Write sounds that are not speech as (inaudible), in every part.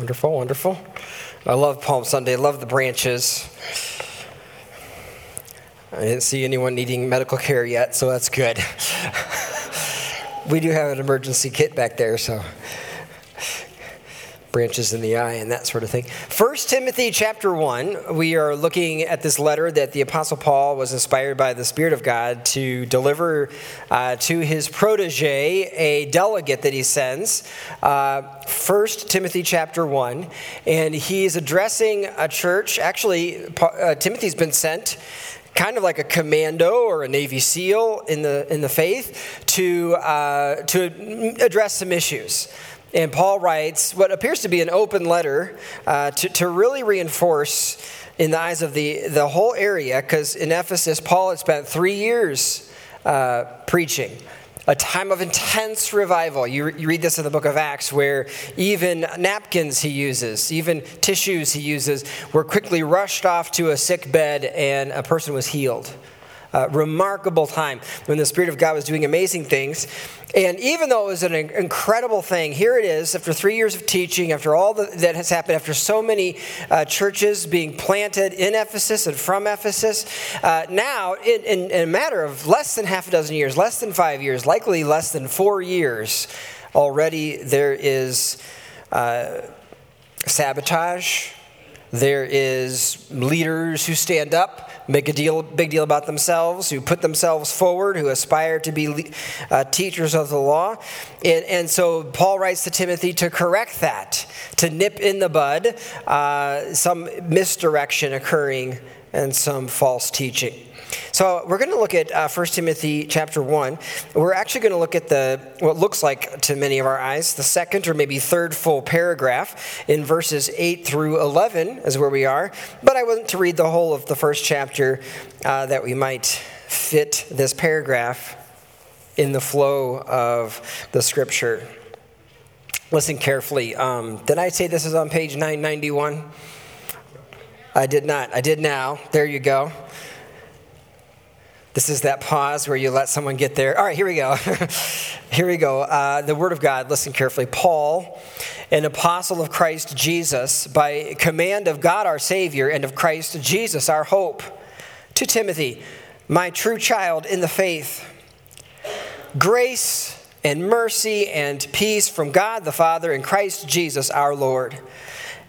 Wonderful, wonderful. I love Palm Sunday. I love the branches. I didn't see anyone needing medical care yet, so that's good. (laughs) we do have an emergency kit back there, so branches in the eye and that sort of thing. First Timothy chapter 1, we are looking at this letter that the apostle Paul was inspired by the spirit of God to deliver uh, to his protege, a delegate that he sends. Uh, First Timothy chapter 1, and he's addressing a church. Actually, uh, Timothy's been sent kind of like a commando or a Navy SEAL in the, in the faith to, uh, to address some issues. And Paul writes what appears to be an open letter uh, to, to really reinforce in the eyes of the, the whole area, because in Ephesus, Paul had spent three years uh, preaching. A time of intense revival. You, you read this in the book of Acts, where even napkins he uses, even tissues he uses, were quickly rushed off to a sick bed and a person was healed. Uh, remarkable time when the Spirit of God was doing amazing things. And even though it was an incredible thing, here it is after three years of teaching, after all that has happened, after so many uh, churches being planted in Ephesus and from Ephesus. Uh, now, in, in, in, a matter of less than half a dozen years, less than five years, likely less than four years, already there is uh, sabotage. There is leaders who stand up make a deal, big deal about themselves, who put themselves forward, who aspire to be uh, teachers of the law. And, and, so Paul writes to Timothy to correct that, to nip in the bud uh, some misdirection occurring and some false teaching. So we're going to look at uh, 1 Timothy chapter 1. We're actually going to look at the what looks like to many of our eyes the second or maybe third full paragraph in verses 8 through 11 is where we are. But I want to read the whole of the first chapter uh, that we might fit this paragraph in the flow of the scripture. Listen carefully. Um, did I say this is on page 991? I did not. I did now. There you go. This is that pause where you let someone get there. All right, here we go. (laughs) here we go. Uh, the Word of God, listen carefully. Paul, an apostle of Christ Jesus, by command of God our Savior and of Christ Jesus our hope, to Timothy, my true child in the faith. Grace and mercy and peace from God the Father and Christ Jesus our Lord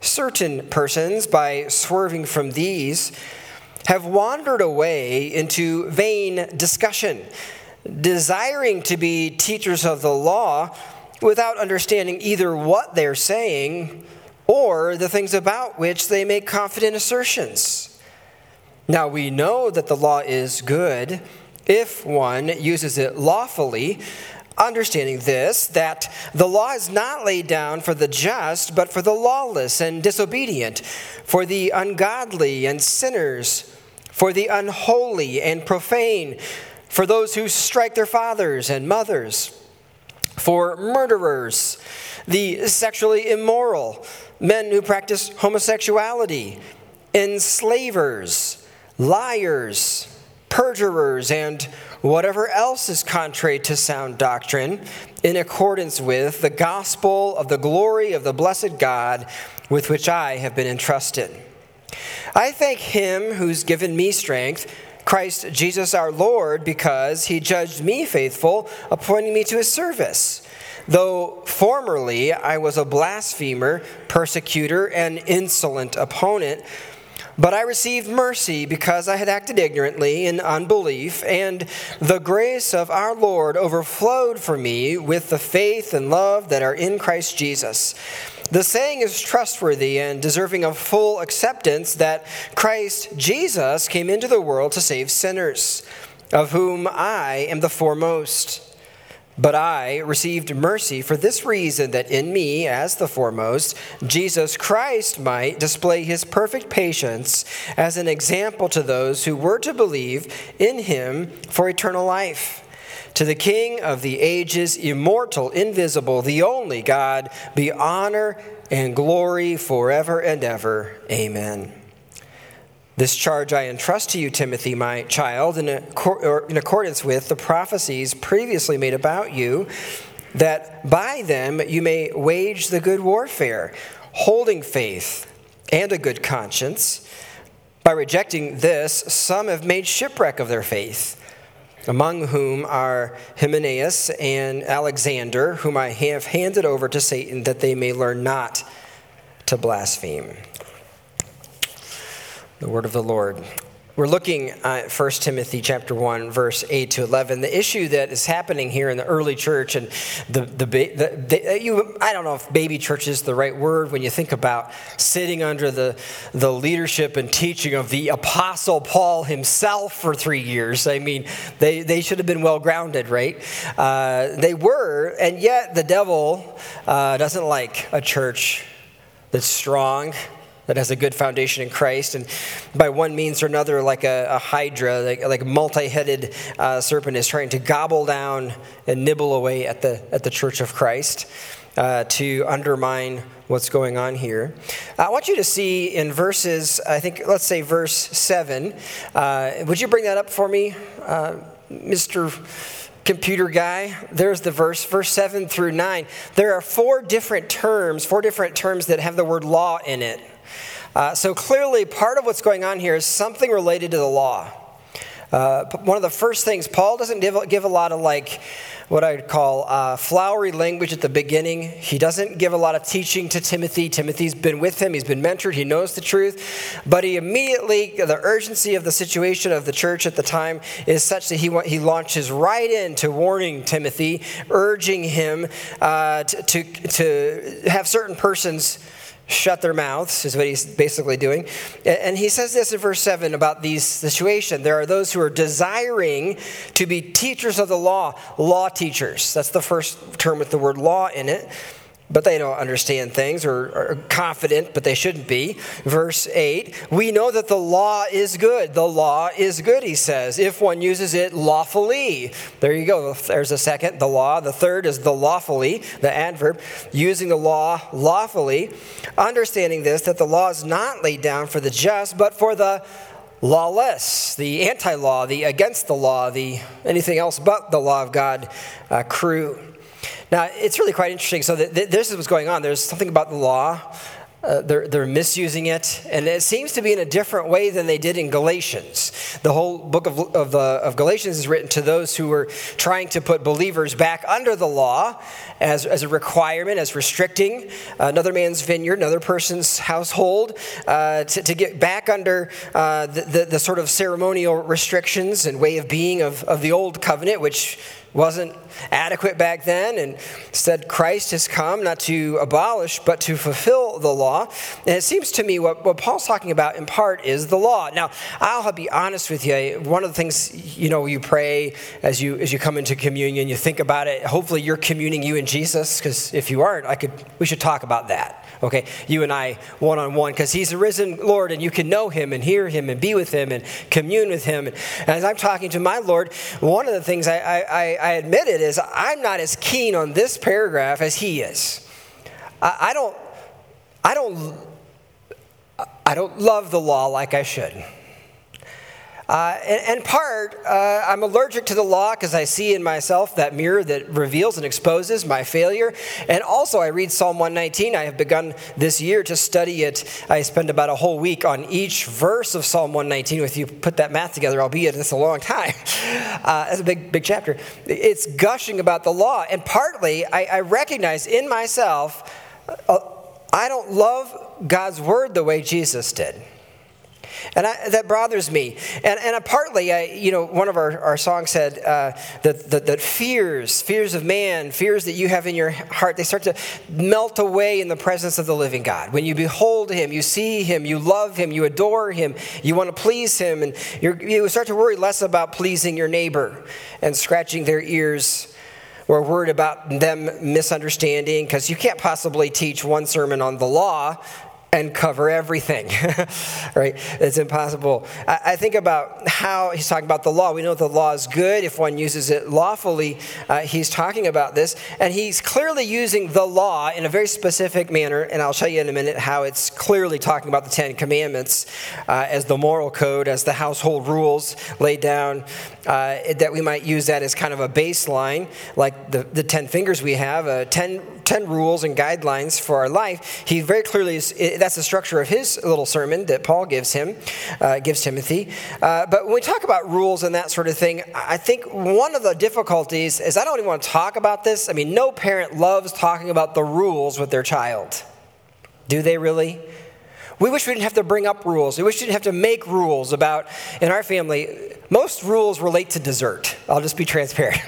Certain persons, by swerving from these, have wandered away into vain discussion, desiring to be teachers of the law without understanding either what they're saying or the things about which they make confident assertions. Now, we know that the law is good if one uses it lawfully, understanding this, that the law is not laid down for the just, but for the lawless and disobedient, for the ungodly and sinners, for the unholy and profane, for those who strike their fathers and mothers, for murderers, the sexually immoral, men who practice homosexuality, enslavers, liars, perjurers, and whatever else is contrary to sound doctrine, in accordance with the gospel of the glory of the blessed God with which I have been entrusted. I thank him who's given me strength, Christ Jesus our Lord, because he judged me faithful, appointing me to his service. Though formerly I was a blasphemer, persecutor, and insolent opponent, but I received mercy because I had acted ignorantly in unbelief, and the grace of our Lord overflowed for me with the faith and love that are in Christ Jesus. The saying is trustworthy and deserving of full acceptance that Christ Jesus came into the world to save sinners, of whom I am the foremost. But I received mercy for this reason that in me, as the foremost, Jesus Christ might display his perfect patience as an example to those who were to believe in him for eternal life. To the King of the ages, immortal, invisible, the only God, be honor and glory forever and ever. Amen. This charge I entrust to you, Timothy, my child, in, in accordance with the prophecies previously made about you, that by them you may wage the good warfare, holding faith and a good conscience. By rejecting this, some have made shipwreck of their faith, among whom are Hymenaeus and Alexander, whom I have handed over to Satan that they may learn not to blaspheme. The word of the Lord. We're looking at 1 Timothy chapter 1 verse 8 to 11. The issue that is happening here in the early church and the, the, the, the you, I don't know if baby church is the right word when you think about sitting under the, the leadership and teaching of the apostle Paul himself for three years. I mean, they, they should have been well grounded, right? Uh, they were, and yet the devil uh, doesn't like a church that's strong that has a good foundation in Christ. And by one means or another, like a, a hydra, like, like a multi headed uh, serpent, is trying to gobble down and nibble away at the, at the church of Christ uh, to undermine what's going on here. I want you to see in verses, I think, let's say verse 7. Uh, would you bring that up for me, uh, Mr computer guy, there's the verse, verse 7 through 9. There are four different terms, four different terms that have the word law in it. Uh, so clearly, part of what's going on here is something related to the law. Uh, one of the first things, Paul doesn't give, give a lot of like what I'd call uh, flowery language at the beginning. He doesn't give a lot of teaching to Timothy. Timothy's been with him, he's been mentored, he knows the truth. But he immediately, the urgency of the situation of the church at the time is such that he, he launches right into warning Timothy, urging him uh, to, to, to have certain persons shut their mouths, is what he's basically doing. And he says this in verse 7 about these situation. There are those who are desiring to be teachers of the law, law teachers. That's the first term with the word law in it but they don't understand things or are confident, but they shouldn't be. Verse 8 We know that the law is good. The law is good, he says, if one uses it lawfully. There you go. There's a second, the law. The third is the lawfully, the adverb, using the law lawfully. Understanding this, that the law is not laid down for the just, but for the lawless, the anti law, the against the law, the anything else but the law of God uh, crew. Now, it's really quite interesting. So, this is what's going on. There's something about the law. Uh, they're, they're misusing it, and it seems to be in a different way than they did in Galatians. The whole book of, of, uh, of Galatians is written to those who were trying to put believers back under the law as, as a requirement, as restricting another man's vineyard, another person's household, uh, to, to, get back under uh, the, the, the sort of ceremonial restrictions and way of being of, of the old covenant, which wasn't adequate back then and said Christ has come not to abolish but to fulfill the law. And it seems to me what, what Paul's talking about in part is the law. Now, I'll be honest with you. One of the things, you know, you pray as you as you come into communion, you think about it. Hopefully you're communing you and Jesus, because if you aren't, I could we should talk about that. Okay, you and I one on one, because He's a risen Lord, and you can know Him and hear Him and be with Him and commune with Him. And as I'm talking to my Lord, one of the things I, I, I admitted is I'm not as keen on this paragraph as He is. I, I don't, I don't, I don't love the law like I should. Uh, part, uh, I'm allergic to the law because I see in myself that mirror that reveals and exposes my failure. And also, I read Psalm 119. I have begun this year to study it. I spend about a whole week on each verse of Psalm 119. If you put that math together, albeit it's a long time, (laughs) uh, it's a big, big chapter. It's gushing about the law. And partly, I, I recognize in myself, uh, I don't love God's word the way Jesus did. And I, that bothers me. And, and partly, I, you know, one of our, our songs said uh, that, that, that fears, fears of man, fears that you have in your heart, they start to melt away in the presence of the living God. When you behold him, you see him, you love him, you adore him, you want to please him, and you start to worry less about pleasing your neighbor and scratching their ears we're worried about them misunderstanding because you can't possibly teach one sermon on the law and cover everything, (laughs) right? It's impossible. I, I, think about how he's talking about the law. We know the law is good if one uses it lawfully. Uh, he's talking about this, and he's clearly using the law in a very specific manner, and I'll show you in a minute how it's clearly talking about the Ten Commandments uh, as the moral code, as the household rules laid down, uh, that we might use that as kind of a baseline, like the, the ten fingers we have, uh, ten 10 rules and guidelines for our life, he very clearly is, that's the structure of his little sermon that Paul gives him, uh, gives Timothy. Uh, but when we talk about rules and that sort of thing, I think one of the difficulties is I don't even want to talk about this. I mean, no parent loves talking about the rules with their child. Do they really? We wish we didn't have to bring up rules. We wish we didn't have to make rules about, in our family, most rules relate to dessert. I'll just be transparent. (laughs)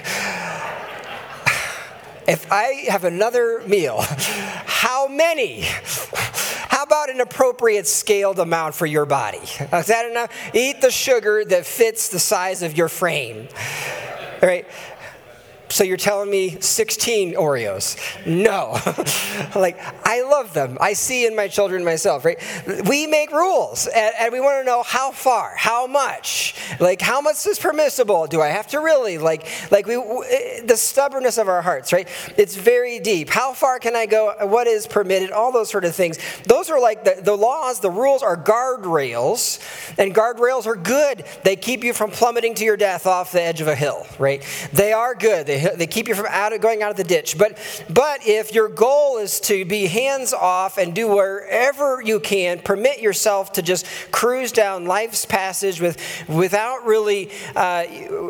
if I have another meal, how many? How about an appropriate scaled amount for your body? Is that enough? Eat the sugar that fits the size of your frame. All right? So you're telling me 16 Oreos? No. (laughs) like, I love them. I see in my children myself, right? We make rules and, and, we want to know how far, how much, like, how much is permissible? Do I have to really? Like, like we, eh, the stubbornness of our hearts, right? It's very deep. How far can I go? What is permitted? All those sort of things. Those are like the, the laws, the rules are guardrails, and guardrails are good. They keep you from plummeting to your death off the edge of a hill, right? They are good. They they keep you from out of, going out of the ditch. But, but if your goal is to be hands off and do wherever you can, permit yourself to just cruise down life's passage with, without, really, uh,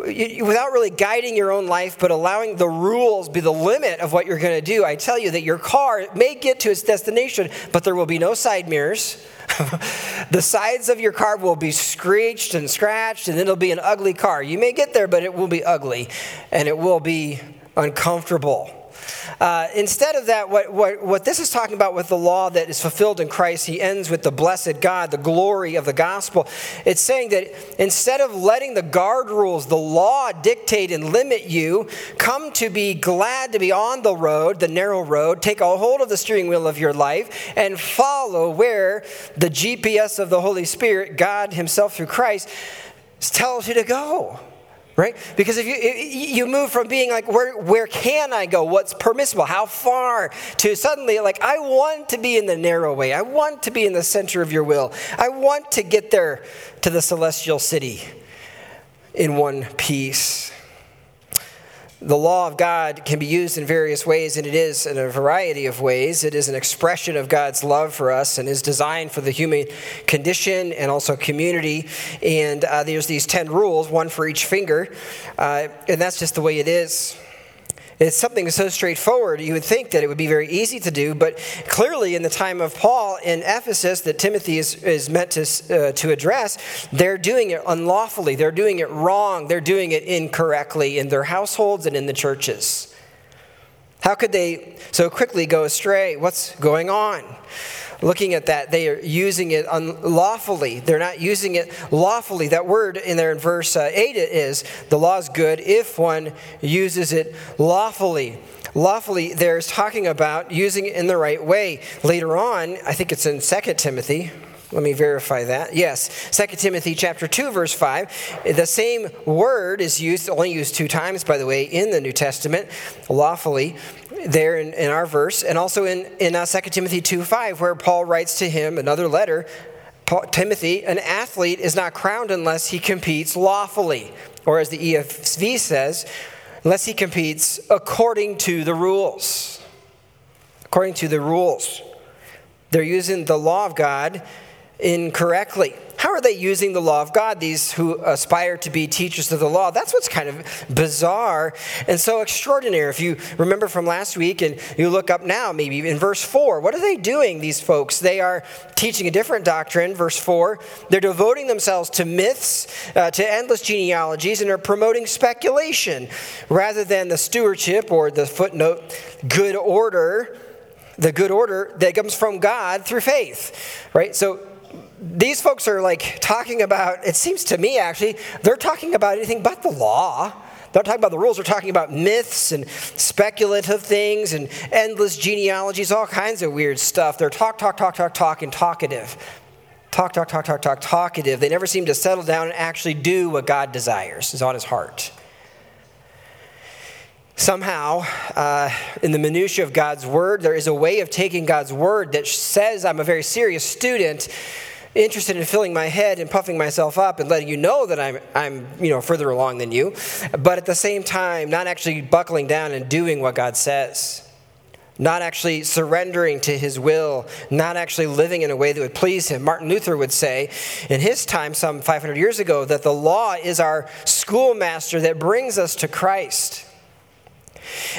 without really guiding your own life, but allowing the rules be the limit of what you're going to do, I tell you that your car may get to its destination, but there will be no side mirrors. (laughs) the sides of your car will be screeched and scratched, and it'll be an ugly car. You may get there, but it will be ugly, and it will be uncomfortable. Uh, instead of that, what, what, what this is talking about with the law that is fulfilled in Christ, he ends with the blessed God, the glory of the gospel. It's saying that instead of letting the guard rules, the law dictate and limit you, come to be glad to be on the road, the narrow road, take a hold of the steering wheel of your life, and follow where the GPS of the Holy Spirit, God Himself through Christ, tells you to go right? Because if you you move from being like where where can i go? What's permissible? How far? To suddenly like i want to be in the narrow way. I want to be in the center of your will. I want to get there to the celestial city in one piece the law of God can be used in various ways, and it is in a variety of ways. It is an expression of God's love for us and is designed for the human condition and also community. And uh, there's these 10 rules, one for each finger, uh, and that's just the way it is. It's something so straightforward, you would think that it would be very easy to do, but clearly in the time of Paul in Ephesus that Timothy is, is meant to, uh, to address, they're doing it unlawfully. They're doing it wrong. They're doing it incorrectly in their households and in the churches. How could they so quickly go astray? What's going on? Looking at that, they are using it unlawfully. They're not using it lawfully. That word in there in verse uh, 8 is the law is good if one uses it lawfully. Lawfully, there's talking about using it in the right way. Later on, I think it's in 2 Timothy. Let me verify that. Yes, 2 Timothy chapter 2 verse 5. The same word is used only used two times by the way in the New Testament, lawfully there in, in our verse, and also in, in uh, 2 Timothy 2 5, where Paul writes to him another letter Paul, Timothy, an athlete is not crowned unless he competes lawfully, or as the ESV says, unless he competes according to the rules. According to the rules. They're using the law of God incorrectly. How are they using the law of God, these who aspire to be teachers of the law? That's what's kind of bizarre and so extraordinary. If you remember from last week and you look up now, maybe in verse 4, what are they doing, these folks? They are teaching a different doctrine, verse 4. They're devoting themselves to myths, uh, to endless genealogies, and are promoting speculation rather than the stewardship or the footnote, good order the good order that comes from God through faith, right? So these folks are like talking about, it seems to me actually, they're talking about anything but the law. They're talking about the rules. They're talking about myths and speculative things and endless genealogies, all kinds of weird stuff. They're talk, talk, talk, talk, talk, and talkative. Talk, talk, talk, talk, talk, talkative. They never seem to settle down and actually do what God desires, is on his heart. Somehow, uh, in the minutiae of God's word, there is a way of taking God's word that says I'm a very serious student, interested in filling my head and puffing myself up and letting you know that I'm, I'm you know, further along than you, but at the same time, not actually buckling down and doing what God says. Not actually surrendering to his will, not actually living in a way that would please him. Martin Luther would say in his time, some 500 years ago, that the law is our schoolmaster that brings us to Christ.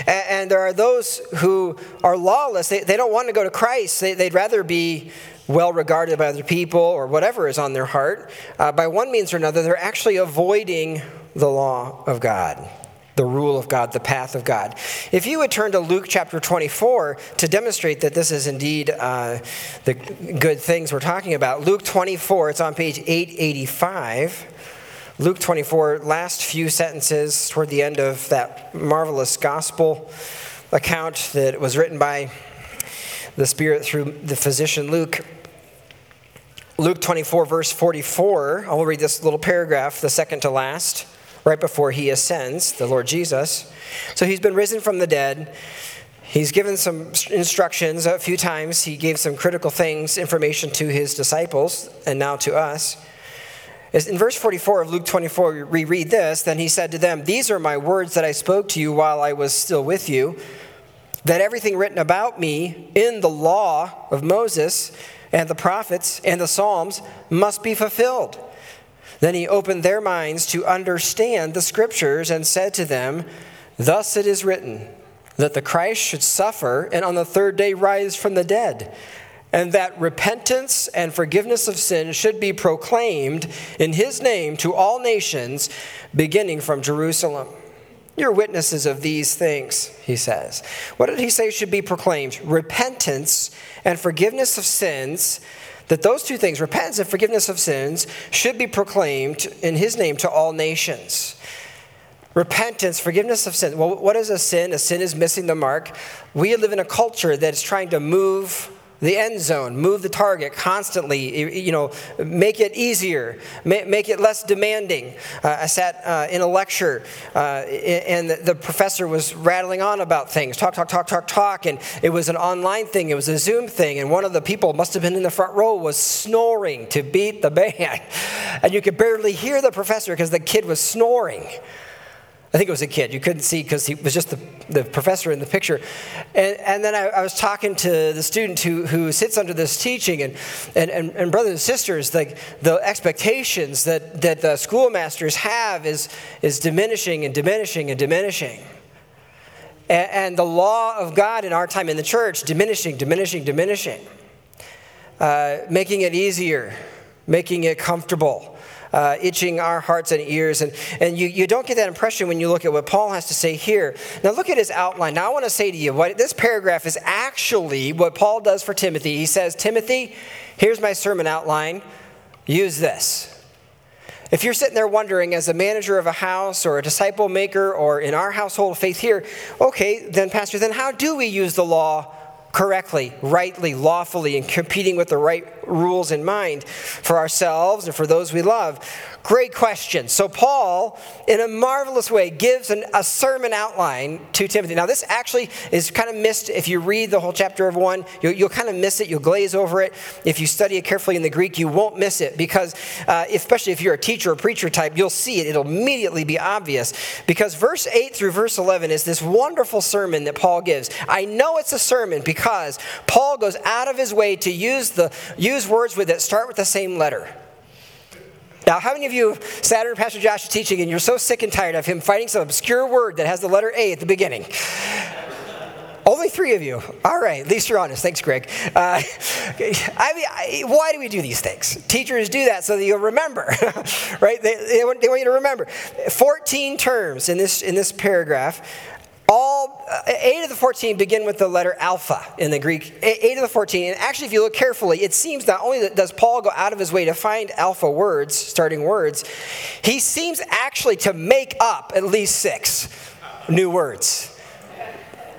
And, there are those who are lawless. They, they don't want to go to Christ. They, would rather be well regarded by other people or whatever is on their heart. Uh, by one means or another, they're actually avoiding the law of God, the rule of God, the path of God. If you would turn to Luke chapter 24 to demonstrate that this is indeed uh, the good things we're talking about, Luke 24, it's on page 885. Luke 24, last few sentences toward the end of that marvelous gospel account that was written by the Spirit through the physician Luke. Luke 24, verse 44, I'll read this little paragraph, the second to last, right before he ascends, the Lord Jesus. So he's been risen from the dead. He's given some instructions a few times. He gave some critical things, information to his disciples, and now to us. In verse 44 of Luke 24, we read this Then he said to them, These are my words that I spoke to you while I was still with you, that everything written about me in the law of Moses and the prophets and the Psalms must be fulfilled. Then he opened their minds to understand the scriptures and said to them, Thus it is written, that the Christ should suffer and on the third day rise from the dead and that repentance and forgiveness of sin should be proclaimed in his name to all nations, beginning from Jerusalem. You're witnesses of these things, he says. What did he say should be proclaimed? Repentance and forgiveness of sins. That those two things, repentance and forgiveness of sins, should be proclaimed in his name to all nations. Repentance, forgiveness of sin. Well, what is a sin? A sin is missing the mark. We live in a culture that is trying to move the end zone, move the target constantly, you know, make it easier, make it less demanding. Uh, I sat uh, in a lecture uh, and the professor was rattling on about things, talk, talk, talk, talk, talk, and it was an online thing, it was a Zoom thing, and one of the people, must have been in the front row, was snoring to beat the (laughs) band. And you could barely hear the professor because the kid was snoring. I think it was a kid. You couldn't see because he was just the, the professor in the picture. And, and then I, I, was talking to the student who, who sits under this teaching, and, and, and, and brothers and sisters, like the expectations that, that the schoolmasters have is, is diminishing and diminishing and diminishing. And, and the law of God in our time in the church diminishing, diminishing, diminishing. Uh, making it easier, making it comfortable uh, itching our hearts and ears. And, and you, you don't get that impression when you look at what Paul has to say here. Now, look at his outline. Now, I want to say to you, what this paragraph is actually what Paul does for Timothy. He says, Timothy, here's my sermon outline. Use this. If you're sitting there wondering, as a manager of a house or a disciple maker or in our household of faith here, okay, then, Pastor, then how do we use the law correctly, rightly, lawfully, and competing with the right rules in mind for ourselves and for those we love? Great question. So, Paul, in a marvelous way, gives an, a sermon outline to Timothy. Now, this actually is kind of missed if you read the whole chapter of one. You'll, you'll kind of miss it, you'll glaze over it. If you study it carefully in the Greek, you won't miss it because, uh, especially if you're a teacher or preacher type, you'll see it. It'll immediately be obvious because verse 8 through verse 11 is this wonderful sermon that Paul gives. I know it's a sermon because Paul goes out of his way to use, the, use words with it start with the same letter. Now, how many of you sat under Pastor Josh's teaching and you're so sick and tired of him fighting some obscure word that has the letter A at the beginning? Only three of you. All right, at least you're honest. Thanks, Greg. Uh, (laughs) I mean, I, why do we do these things? Teachers do that so that you'll remember, (laughs) right? They, they, want, they want you to remember. 14 terms in this, in this paragraph all uh, eight of the 14 begin with the letter alpha in the Greek. Eight of the 14. And actually, if you look carefully, it seems not only that does Paul go out of his way to find alpha words, starting words, he seems actually to make up at least six new words.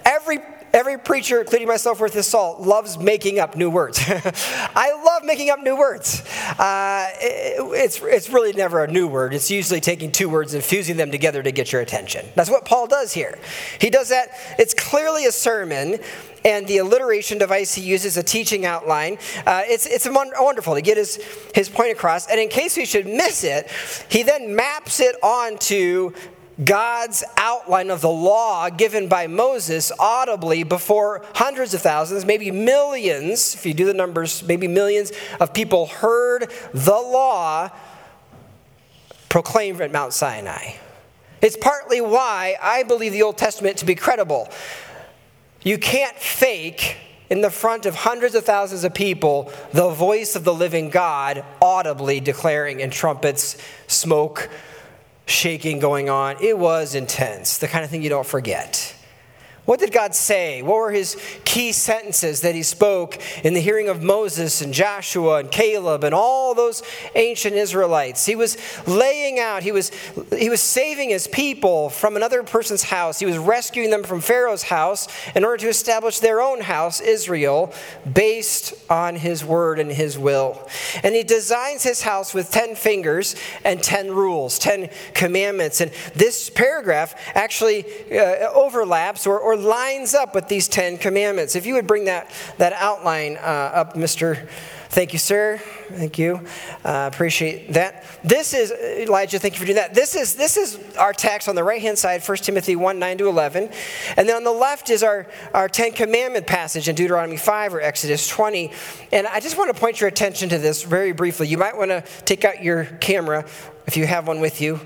Every Every preacher, including myself worth his salt, loves making up new words. (laughs) I love making up new words. Uh, it, it's, it's really never a new word. It's usually taking two words and fusing them together to get your attention. That's what Paul does here. He does that. It's clearly a sermon, and the alliteration device he uses, a teaching outline. Uh, it's it's wonderful to get his, his point across. And in case we should miss it, he then maps it onto God's outline of the law given by Moses audibly before hundreds of thousands, maybe millions, if you do the numbers, maybe millions of people heard the law proclaimed at Mount Sinai. It's partly why I believe the Old Testament to be credible. You can't fake in the front of hundreds of thousands of people the voice of the living God audibly declaring in trumpets, smoke, shaking going on. It was intense, the kind of thing you don't forget. What did God say? What were his key sentences that he spoke in the hearing of Moses and Joshua and Caleb and all those ancient Israelites? He was laying out, he was, he was saving his people from another person's house. He was rescuing them from Pharaoh's house in order to establish their own house, Israel, based on his word and his will. And he designs his house with 10 fingers and 10 rules, 10 commandments. And this paragraph actually uh, overlaps or, or lines up with these Ten Commandments. If you would bring that, that outline uh, up, Mr. Thank you, sir. Thank you. Uh, appreciate that. This is, Elijah, thank you for doing that. This is, this is our text on the right hand side, 1 Timothy 1 9 to 11. And then on the left is our, our Ten Commandment passage in Deuteronomy 5 or Exodus 20. And I just want to point your attention to this very briefly. You might want to take out your camera if you have one with you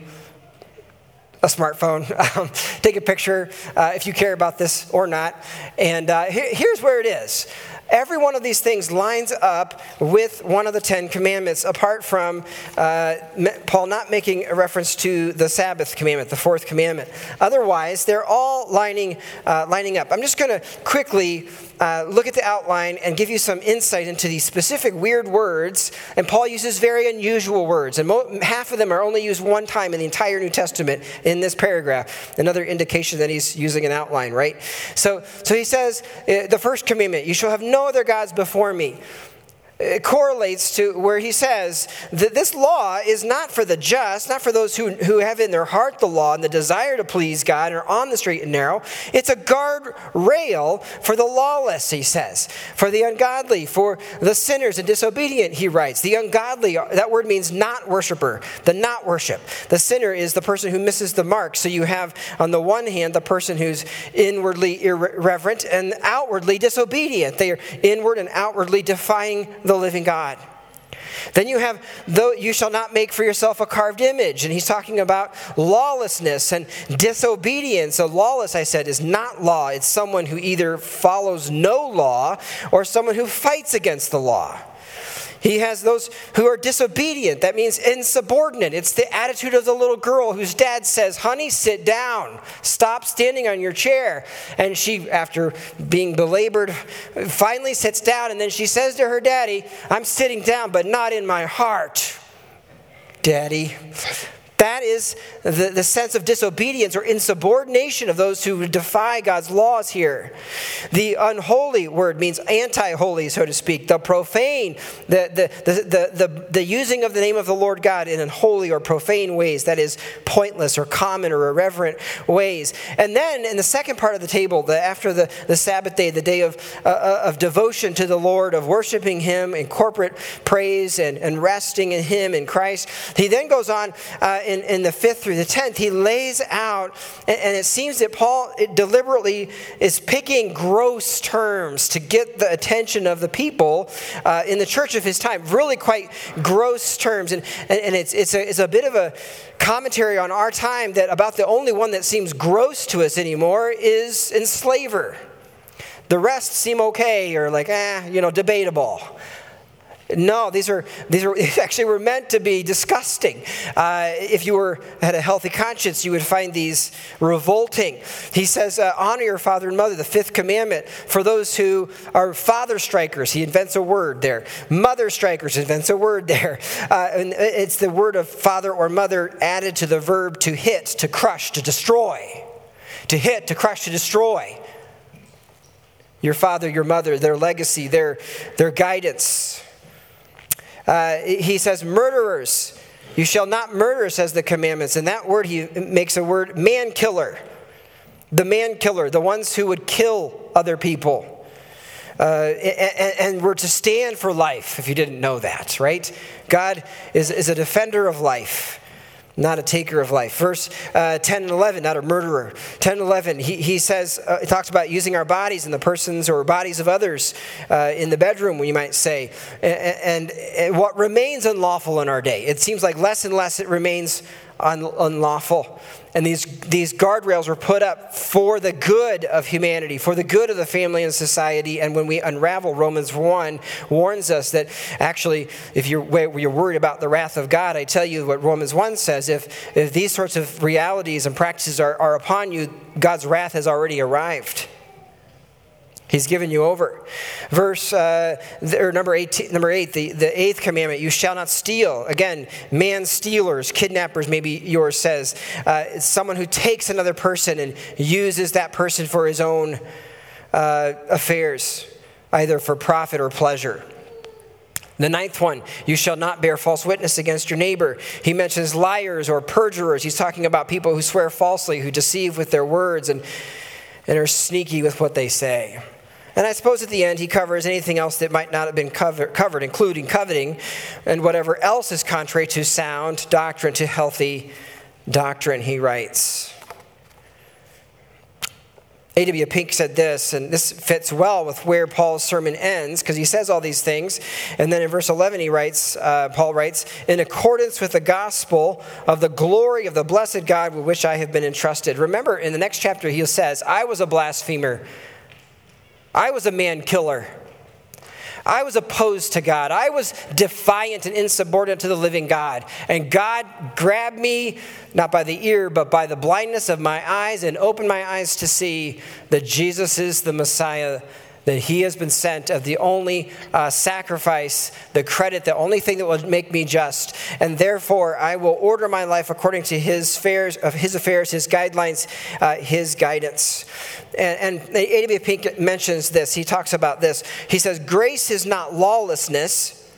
a smartphone. (laughs) Um, take a picture uh, if you care about this or not. And uh, here, here's where it is. Every one of these things lines up with one of the Ten Commandments, apart from uh, Paul not making a reference to the Sabbath commandment, the fourth commandment. Otherwise, they're all lining, uh, lining up. I'm just going to quickly uh, look at the outline and give you some insight into these specific weird words. And Paul uses very unusual words, and mo- half of them are only used one time in the entire New Testament in this paragraph. Another indication that he's using an outline, right? So, so he says, uh, the first commandment, you shall have no other gods before me it correlates to where he says that this law is not for the just, not for those who, who have in their heart the law and the desire to please God and are on the straight and narrow. It's a guard rail for the lawless, he says, for the ungodly, for the sinners and disobedient, he writes. The ungodly, that word means not worshiper, the not worship. The sinner is the person who misses the mark. So you have, on the one hand, the person who's inwardly irreverent and outwardly disobedient. They are inward and outwardly defying the living God. Then you have, though you shall not make for yourself a carved image. And he's talking about lawlessness and disobedience. So, lawless, I said, is not law. It's someone who either follows no law or someone who fights against the law. He has those who are disobedient. That means insubordinate. It's the attitude of the little girl whose dad says, Honey, sit down. Stop standing on your chair. And she, after being belabored, finally sits down. And then she says to her daddy, I'm sitting down, but not in my heart. Daddy. That is the, the sense of disobedience or insubordination of those who defy God's laws here. The unholy word means anti holy, so to speak. The profane, the, the, the, the, the, using of the name of the Lord God in unholy or profane ways, that is pointless or common or irreverent ways. And then in the second part of the table, the, after the, the Sabbath day, the day of, uh, uh of devotion to the Lord, of worshiping Him in corporate praise and, and resting in Him in Christ, he then goes on. Uh, in, in the fifth through the tenth, he lays out, and, and it seems that Paul deliberately is picking gross terms to get the attention of the people uh, in the church of his time. Really quite gross terms. And, and, and it's, it's, a, it's a bit of a commentary on our time that about the only one that seems gross to us anymore is enslaver. The rest seem okay or like, eh, you know, debatable. No, these are these are (laughs) actually were meant to be disgusting. Uh, if you were had a healthy conscience, you would find these revolting. He says, uh, "Honor your father and mother." The fifth commandment for those who are father strikers. He invents a word there. Mother strikers invents a word there, (laughs) uh, and it's the word of father or mother added to the verb to hit, to crush, to destroy, to hit, to crush, to destroy. Your father, your mother, their legacy, their their guidance. Uh, he says, murderers. You shall not murder, says the commandments. And that word, he makes a word, man killer. The man killer, the ones who would kill other people. Uh, and, and, we're to stand for life, if you didn't know that, right? God is, is a defender of life not a taker of life. Verse uh, 10 and 11, not a murderer. 10 and 11, he, he says, uh, he talks about using our bodies and the persons or bodies of others uh, in the bedroom, we might say. And, and, and, what remains unlawful in our day, it seems like less and less it remains un, unlawful. And these, these guardrails were put up for the good of humanity, for the good of the family and society. And when we unravel, Romans 1 warns us that actually, if you're, you're worried about the wrath of God, I tell you what Romans 1 says if, if these sorts of realities and practices are, are upon you, God's wrath has already arrived. He's given you over. Verse, uh, or number eight, number eight, the, the eighth commandment, you shall not steal. Again, man stealers, kidnappers, maybe yours says. Uh, someone who takes another person and uses that person for his own uh, affairs, either for profit or pleasure. The ninth one, you shall not bear false witness against your neighbor. He mentions liars or perjurers. He's talking about people who swear falsely, who deceive with their words and, and are sneaky with what they say. And I suppose at the end he covers anything else that might not have been cover, covered, including coveting and whatever else is contrary to sound doctrine, to healthy doctrine, he writes. A.W. Pink said this, and this fits well with where Paul's sermon ends, because he says all these things. And then in verse 11, he writes, uh, Paul writes, in accordance with the gospel of the glory of the blessed God with which I have been entrusted. Remember, in the next chapter, he says, I was a blasphemer I was a man killer. I was opposed to God. I was defiant and insubordinate to the living God. And God grabbed me, not by the ear, but by the blindness of my eyes, and opened my eyes to see that Jesus is the Messiah that he has been sent of the only uh, sacrifice, the credit, the only thing that will make me just. And therefore, I will order my life according to his affairs, of his affairs, his guidelines, uh, his guidance. And, and A.W. Pink mentions this. He talks about this. He says, Grace is not lawlessness.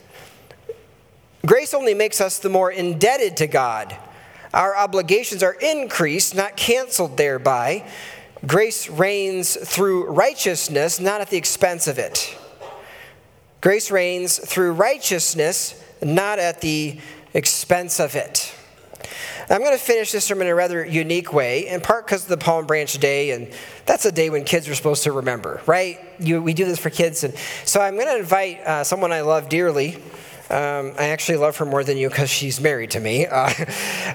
Grace only makes us the more indebted to God. Our obligations are increased, not canceled thereby. Grace reigns through righteousness, not at the expense of it. Grace reigns through righteousness, not at the expense of it. I'm going to finish this sermon in a rather unique way, in part because of the Palm Branch Day, and that's a day when kids are supposed to remember, right? You, we do this for kids. And so I'm going to invite uh, someone I love dearly, um, I actually love her more than you because she's married to me, (laughs) uh,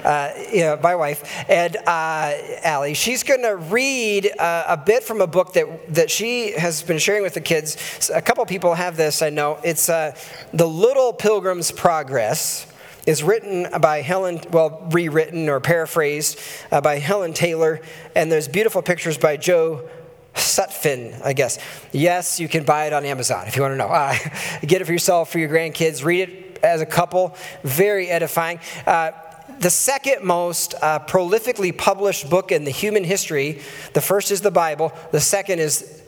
uh, yeah, my wife, and uh, Allie. She's going to read uh, a bit from a book that, that she has been sharing with the kids. A couple people have this, I know. It's uh, The Little Pilgrim's Progress. Is written by Helen, well, rewritten or paraphrased uh, by Helen Taylor, and there's beautiful pictures by Joe Sutphin, I guess. Yes, you can buy it on Amazon if you want to know. Uh, (laughs) get it for yourself, for your grandkids. Read it as a couple. Very edifying. Uh, the second most uh, prolifically published book in the human history, the first is the Bible, the second is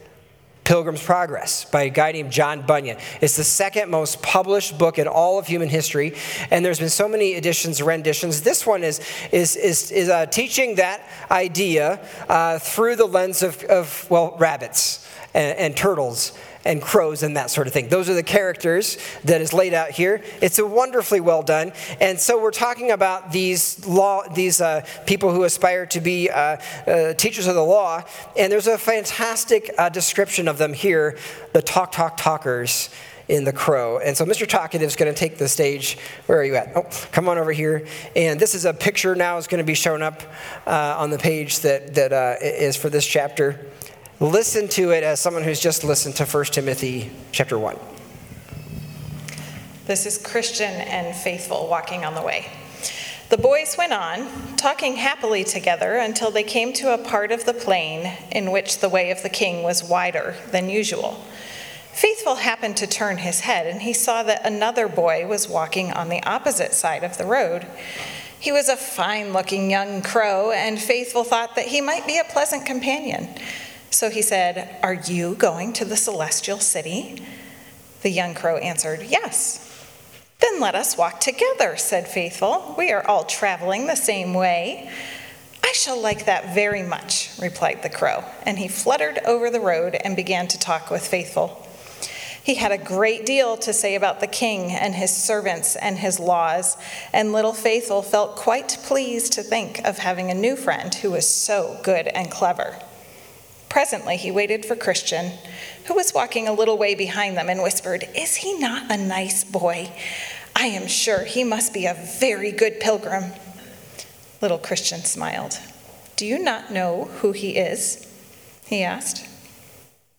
Pilgrim's Progress by a guy named John Bunyan. It's the second most published book in all of human history, and there's been so many editions, renditions. This one is, is, is, is uh, teaching that idea uh, through the lens of, of well, rabbits and, and turtles and crows and that sort of thing. Those are the characters that is laid out here. It's a wonderfully well done. And so we're talking about these law, these uh, people who aspire to be uh, uh, teachers of the law. And there's a fantastic uh, description of them here, the talk, talk, talkers in the crow. And so Mr. Talkative is going to take the stage. Where are you at? Oh, come on over here. And this is a picture now is going to be shown up uh, on the page that, that uh, is for this chapter listen to it as someone who's just listened to 1 Timothy chapter 1. This is Christian and faithful walking on the way. The boys went on, talking happily together until they came to a part of the plain in which the way of the king was wider than usual. Faithful happened to turn his head, and he saw that another boy was walking on the opposite side of the road. He was a fine looking young crow, and Faithful thought that he might be a pleasant companion. So he said, Are you going to the celestial city? The young crow answered, Yes. Then let us walk together, said Faithful. We are all traveling the same way. I shall like that very much, replied the crow, and he fluttered over the road and began to talk with Faithful. He had a great deal to say about the king and his servants and his laws, and little Faithful felt quite pleased to think of having a new friend who was so good and clever. Presently, he waited for Christian, who was walking a little way behind them, and whispered, Is he not a nice boy? I am sure he must be a very good pilgrim. Little Christian smiled. Do you not know who he is? he asked.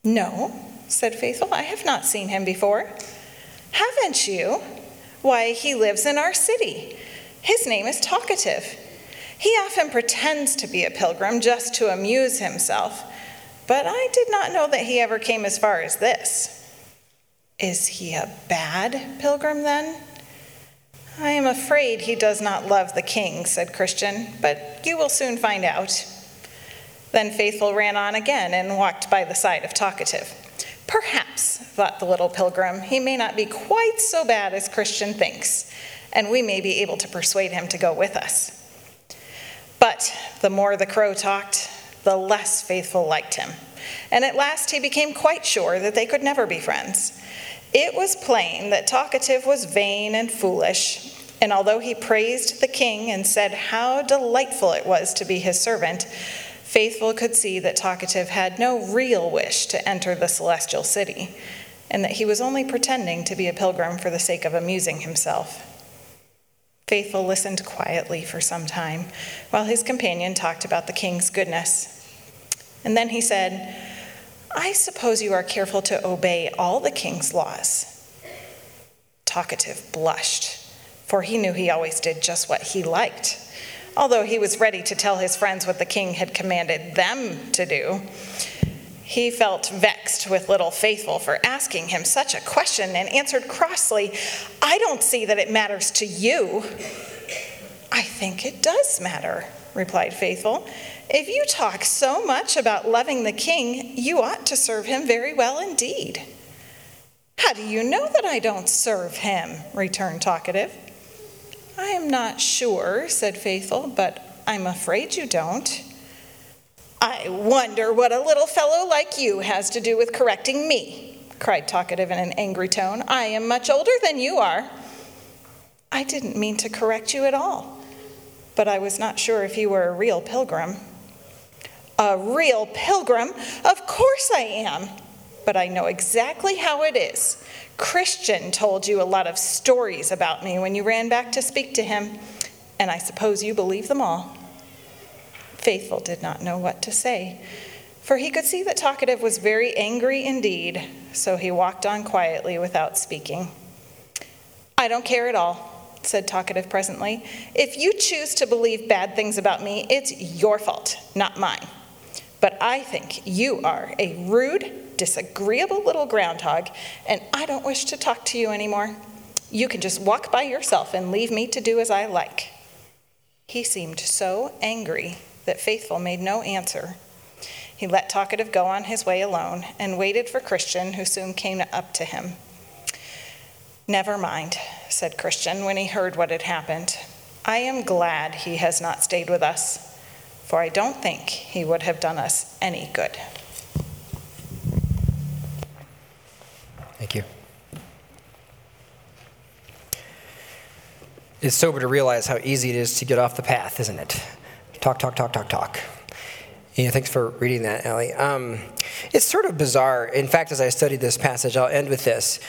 No, said Faithful. I have not seen him before. Haven't you? Why, he lives in our city. His name is Talkative. He often pretends to be a pilgrim just to amuse himself, but I did not know that he ever came as far as this. Is he a bad pilgrim then? I am afraid he does not love the king, said Christian, but you will soon find out. Then Faithful ran on again and walked by the side of Talkative. Perhaps, thought the little pilgrim, he may not be quite so bad as Christian thinks, and we may be able to persuade him to go with us. But the more the crow talked, the less faithful liked him, and at last he became quite sure that they could never be friends. It was plain that Talkative was vain and foolish, and although he praised the king and said how delightful it was to be his servant, Faithful could see that Talkative had no real wish to enter the celestial city, and that he was only pretending to be a pilgrim for the sake of amusing himself. Faithful listened quietly for some time while his companion talked about the king's goodness. And then he said, I suppose you are careful to obey all the king's laws. Talkative blushed, for he knew he always did just what he liked although he was ready to tell his friends what the king had commanded them to do. He felt vexed with little Faithful for asking him such a question and answered crossly, I don't see that it matters to you. I think it does matter, replied Faithful. If you talk so much about loving the king, you ought to serve him very well indeed. How do you know that I don't serve him? returned Talkative. I am not sure, said Faithful, but I'm afraid you don't. I wonder what a little fellow like you has to do with correcting me, cried Talkative in an angry tone. I am much older than you are. I didn't mean to correct you at all, but I was not sure if you were a real pilgrim. A real pilgrim? Of course I am, but I know exactly how it is. Christian told you a lot of stories about me when you ran back to speak to him, and I suppose you believe them all. Faithful did not know what to say, for he could see that Talkative was very angry indeed, so he walked on quietly without speaking. I don't care at all, said Talkative presently. If you choose to believe bad things about me, it's your fault, not mine. But I think you are a rude, disagreeable little groundhog, and I don't wish to talk to you anymore. You can just walk by yourself and leave me to do as I like. He seemed so angry that Faithful made no answer. He let Talkative go on his way alone and waited for Christian, who soon came up to him. Never mind, said Christian when he heard what had happened. I am glad he has not stayed with us, for I don't think he would have done us any good. Thank you. It's sober to realize how easy it is to get off the path, isn't it? Talk, talk, talk, talk, talk. Yeah, thanks for reading that, Ellie. Um, it's sort of bizarre. In fact, as I studied this passage, I'll end with this.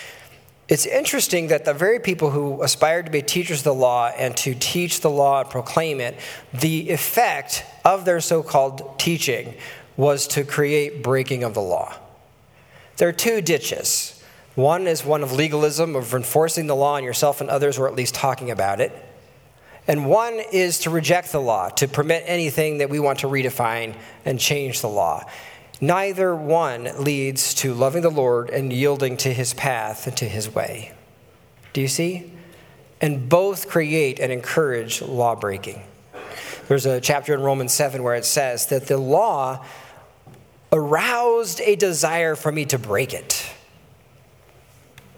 It's interesting that the very people who aspired to be teachers of the law and to teach the law and proclaim it, the effect of their so called teaching was to create breaking of the law. There are two ditches. One is one of legalism, of enforcing the law on yourself and others, or at least talking about it. And one is to reject the law, to permit anything that we want to redefine and change the law. Neither one leads to loving the Lord and yielding to his path and to his way. Do you see? And both create and encourage law breaking. There's a chapter in Romans 7 where it says that the law aroused a desire for me to break it.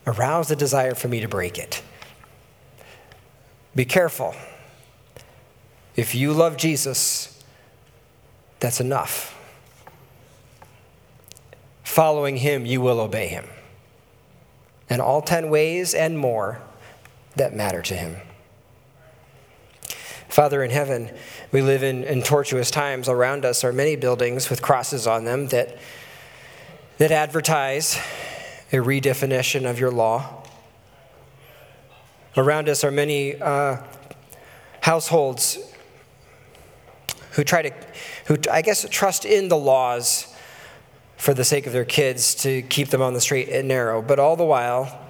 Aroused a desire for me to break it. Be careful. If you love Jesus, that's enough. Following him, you will obey him. And all 10 ways and more that matter to him. Father in heaven, we live in, in tortuous times. Around us are many buildings with crosses on them that, that advertise a redefinition of your law. Around us are many uh, households who try to, who I guess trust in the laws for the sake of their kids to keep them on the straight and narrow, but all the while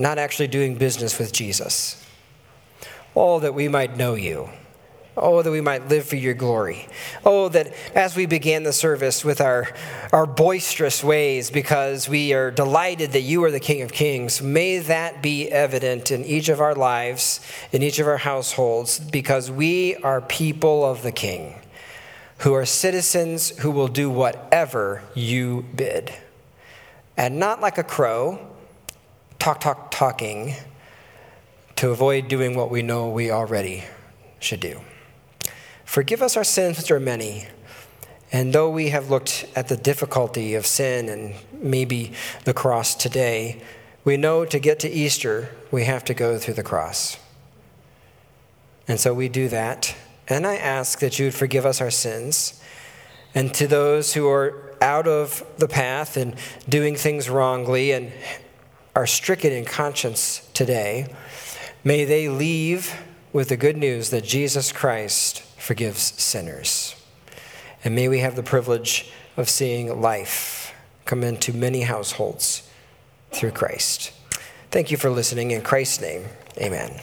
not actually doing business with Jesus. Oh, that we might know you. Oh, that we might live for your glory. Oh, that as we began the service with our, our boisterous ways because we are delighted that you are the King of Kings, may that be evident in each of our lives, in each of our households, because we are people of the King who are citizens who will do whatever you bid. And not like a crow, talk, talk, talking to avoid doing what we know we already should do. Forgive us our sins, which are many. And though we have looked at the difficulty of sin and maybe the cross today, we know to get to Easter, we have to go through the cross. And so we do that. And I ask that you would forgive us our sins. And to those who are out of the path and doing things wrongly and are stricken in conscience today, May they leave with the good news that Jesus Christ forgives sinners. And may we have the privilege of seeing life come into many households through Christ. Thank you for listening. In Christ's name, amen.